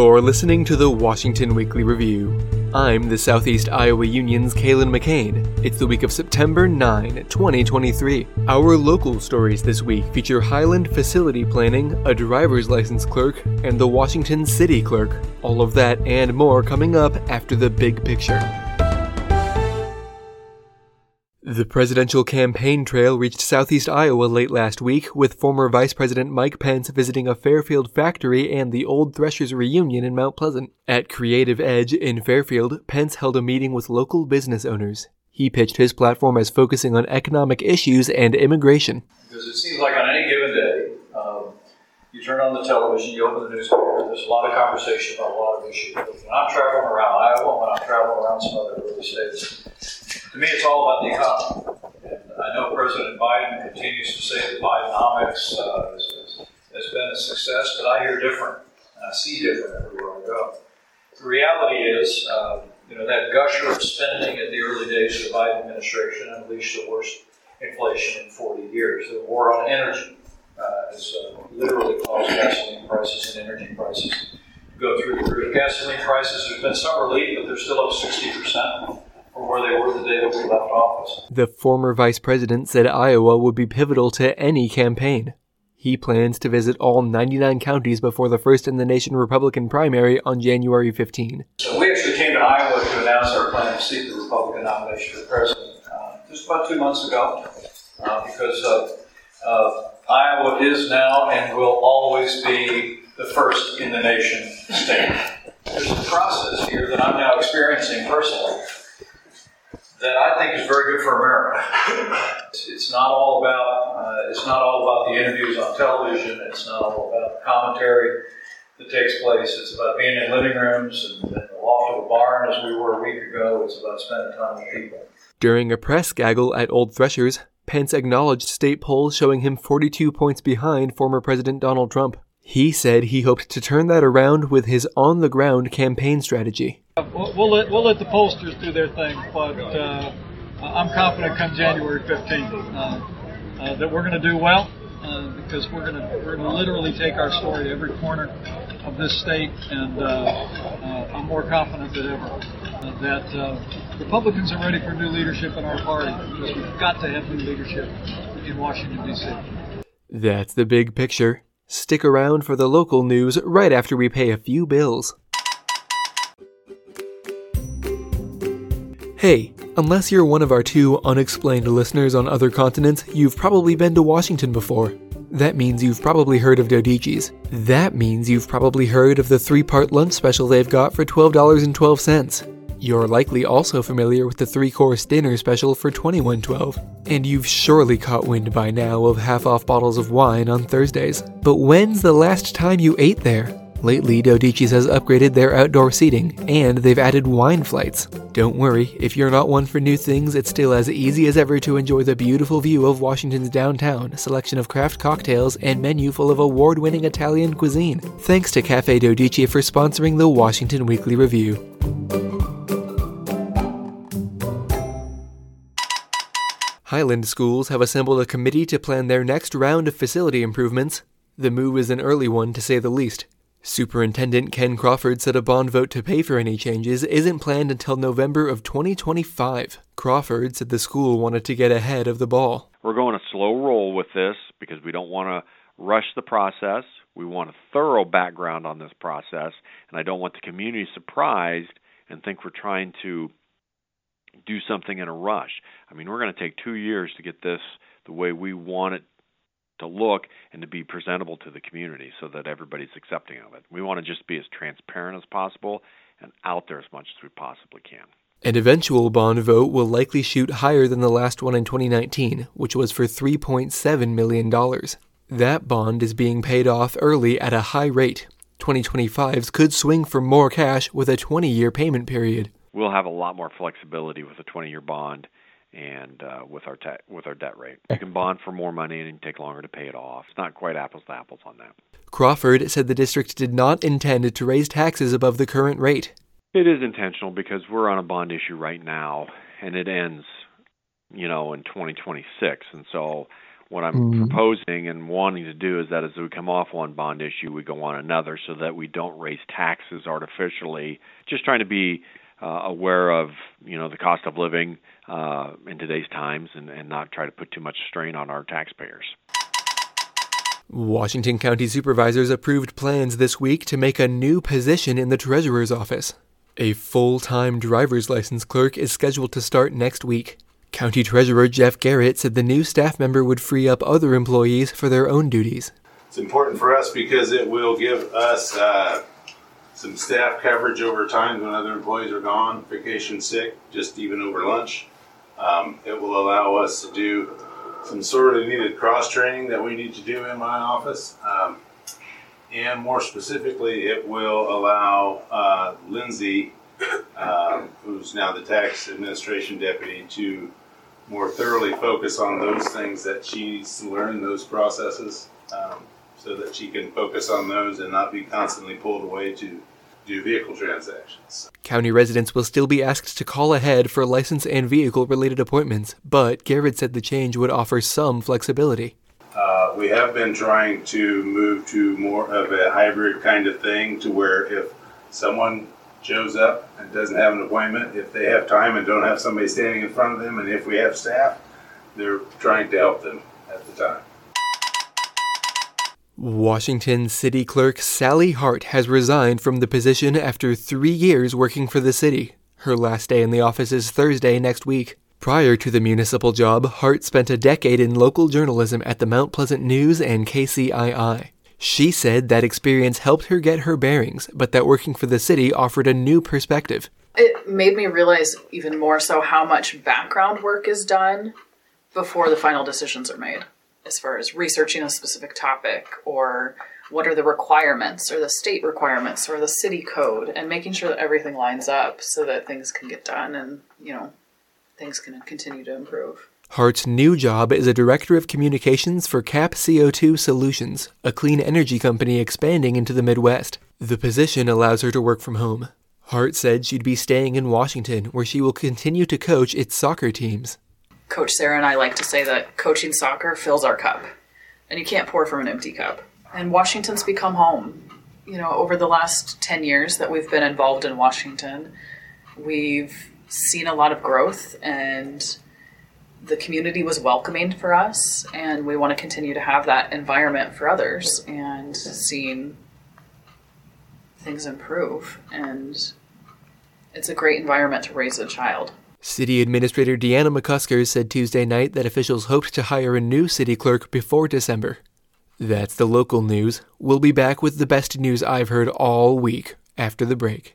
You're listening to the Washington Weekly Review. I'm the Southeast Iowa Union's Kalen McCain. It's the week of September 9, 2023. Our local stories this week feature Highland facility planning, a driver's license clerk, and the Washington city clerk. All of that and more coming up after the big picture. The presidential campaign trail reached southeast Iowa late last week, with former Vice President Mike Pence visiting a Fairfield factory and the Old Threshers reunion in Mount Pleasant. At Creative Edge in Fairfield, Pence held a meeting with local business owners. He pitched his platform as focusing on economic issues and immigration. Because it seems like on any given day, um, you turn on the television, you open the newspaper, there's a lot of conversation about a lot of issues. When I'm traveling around Iowa, when I'm traveling around some other states, to me, it's all about the economy. And I know President Biden continues to say that Bidenomics uh, has, has been a success, but I hear different, and I see different everywhere I go. The reality is, uh, you know, that gusher of spending at the early days of the Biden administration unleashed the worst inflation in 40 years. The war on energy uh, has uh, literally caused gasoline prices and energy prices to go through the roof. Gasoline prices, there's been some relief, but they're still up 60 percent from where they were the day that we left office. The former vice president said Iowa would be pivotal to any campaign. He plans to visit all 99 counties before the first in the nation Republican primary on January 15. So we actually came to Iowa to announce our plan to seek the Republican nomination for president uh, just about two months ago uh, because uh, Iowa is now and will always be the first in the nation state. There's a process here that I'm now experiencing personally that I think is very good for America. it's, not all about uh, it's not all about the interviews on television. It's not all about the commentary that takes place. It's about being in living rooms and, in the loft of a barn, as we were a week ago. It's about spending time with people. During a press gaggle at Old Threshers, Pence acknowledged state polls showing him 42 points behind former President Donald Trump. He said he hoped to turn that around with his on the ground campaign strategy. We'll let, we'll let the pollsters do their thing, but uh, I'm confident come January 15th uh, uh, that we're going to do well uh, because we're going to we're going to literally take our story to every corner of this state, and uh, uh, I'm more confident than ever that Republicans are ready for new leadership in our party because we've got to have new leadership in Washington D.C. That's the big picture. Stick around for the local news right after we pay a few bills. Hey, unless you're one of our two unexplained listeners on other continents, you've probably been to Washington before. That means you've probably heard of Dodici's. That means you've probably heard of the three part lunch special they've got for $12.12. You're likely also familiar with the three course dinner special for $21.12. And you've surely caught wind by now of half off bottles of wine on Thursdays. But when's the last time you ate there? Lately, Dodici's has upgraded their outdoor seating, and they've added wine flights. Don't worry, if you're not one for new things, it's still as easy as ever to enjoy the beautiful view of Washington's downtown, selection of craft cocktails, and menu full of award winning Italian cuisine. Thanks to Cafe Dodici for sponsoring the Washington Weekly Review. Highland schools have assembled a committee to plan their next round of facility improvements. The move is an early one, to say the least. Superintendent Ken Crawford said a bond vote to pay for any changes isn't planned until November of 2025. Crawford said the school wanted to get ahead of the ball. We're going a slow roll with this because we don't want to rush the process. We want a thorough background on this process, and I don't want the community surprised and think we're trying to do something in a rush. I mean, we're going to take two years to get this the way we want it to look and to be presentable to the community so that everybody's accepting of it. We want to just be as transparent as possible and out there as much as we possibly can. An eventual bond vote will likely shoot higher than the last one in 2019, which was for $3.7 million. That bond is being paid off early at a high rate. 2025s could swing for more cash with a 20 year payment period we'll have a lot more flexibility with a 20-year bond and uh, with our te- with our debt rate. You can bond for more money and it take longer to pay it off. It's not quite apples to apples on that. Crawford said the district did not intend to raise taxes above the current rate. It is intentional because we're on a bond issue right now, and it ends, you know, in 2026, and so what I'm mm-hmm. proposing and wanting to do is that as we come off one bond issue, we go on another so that we don't raise taxes artificially. Just trying to be uh, aware of you know the cost of living uh, in today's times and, and not try to put too much strain on our taxpayers. Washington County supervisors approved plans this week to make a new position in the treasurer's office. A full time driver's license clerk is scheduled to start next week. County Treasurer Jeff Garrett said the new staff member would free up other employees for their own duties. It's important for us because it will give us uh, some staff coverage over time when other employees are gone, vacation, sick, just even over lunch. Um, it will allow us to do some sort of needed cross training that we need to do in my office. Um, and more specifically, it will allow uh, Lindsay, um, who's now the tax administration deputy, to more thoroughly focus on those things that she needs to learn, those processes, um, so that she can focus on those and not be constantly pulled away to do vehicle transactions. County residents will still be asked to call ahead for license and vehicle related appointments, but Garrett said the change would offer some flexibility. Uh, we have been trying to move to more of a hybrid kind of thing to where if someone shows up and doesn't have an appointment, if they have time and don't have somebody standing in front of them, and if we have staff, they're trying to help them at the time. Washington City Clerk Sally Hart has resigned from the position after three years working for the city. Her last day in the office is Thursday next week. Prior to the municipal job, Hart spent a decade in local journalism at the Mount Pleasant News and KCII. She said that experience helped her get her bearings, but that working for the city offered a new perspective. It made me realize even more so how much background work is done before the final decisions are made as far as researching a specific topic or what are the requirements or the state requirements or the city code and making sure that everything lines up so that things can get done and you know things can continue to improve Hart's new job is a director of communications for CAP CO2 Solutions, a clean energy company expanding into the Midwest. The position allows her to work from home. Hart said she'd be staying in Washington, where she will continue to coach its soccer teams. Coach Sarah and I like to say that coaching soccer fills our cup, and you can't pour from an empty cup. And Washington's become home. You know, over the last 10 years that we've been involved in Washington, we've seen a lot of growth, and the community was welcoming for us, and we want to continue to have that environment for others and seeing things improve. And it's a great environment to raise a child. City Administrator Deanna McCusker said Tuesday night that officials hoped to hire a new city clerk before December. That's the local news. We'll be back with the best news I've heard all week after the break.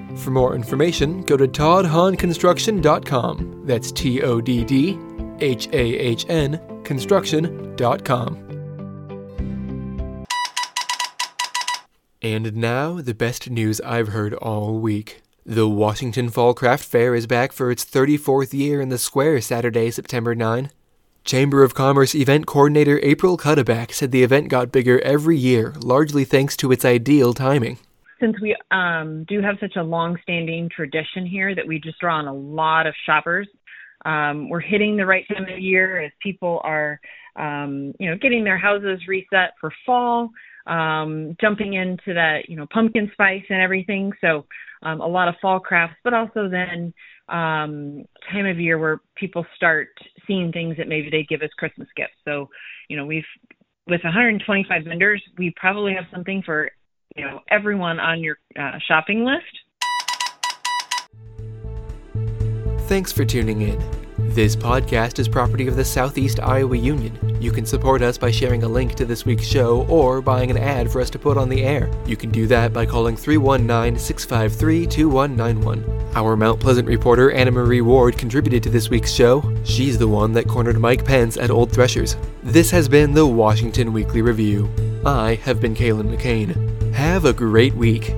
For more information, go to toddhahnconstruction.com. That's T O D D H A H N construction.com. And now, the best news I've heard all week. The Washington Fall Craft Fair is back for its 34th year in the square Saturday, September 9. Chamber of Commerce event coordinator April Cuddeback said the event got bigger every year, largely thanks to its ideal timing since we um, do have such a long-standing tradition here that we just draw on a lot of shoppers, um, we're hitting the right time of year as people are, um, you know, getting their houses reset for fall, um, jumping into that, you know, pumpkin spice and everything. So um, a lot of fall crafts, but also then um, time of year where people start seeing things that maybe they give as Christmas gifts. So, you know, we've with 125 vendors, we probably have something for you know everyone on your uh, shopping list. Thanks for tuning in. This podcast is property of the Southeast Iowa Union. You can support us by sharing a link to this week's show or buying an ad for us to put on the air. You can do that by calling 319 653 2191. Our Mount Pleasant reporter AnnaMarie Ward contributed to this week's show. She's the one that cornered Mike Pence at Old Threshers. This has been the Washington Weekly Review. I have been Kalen McCain. Have a great week.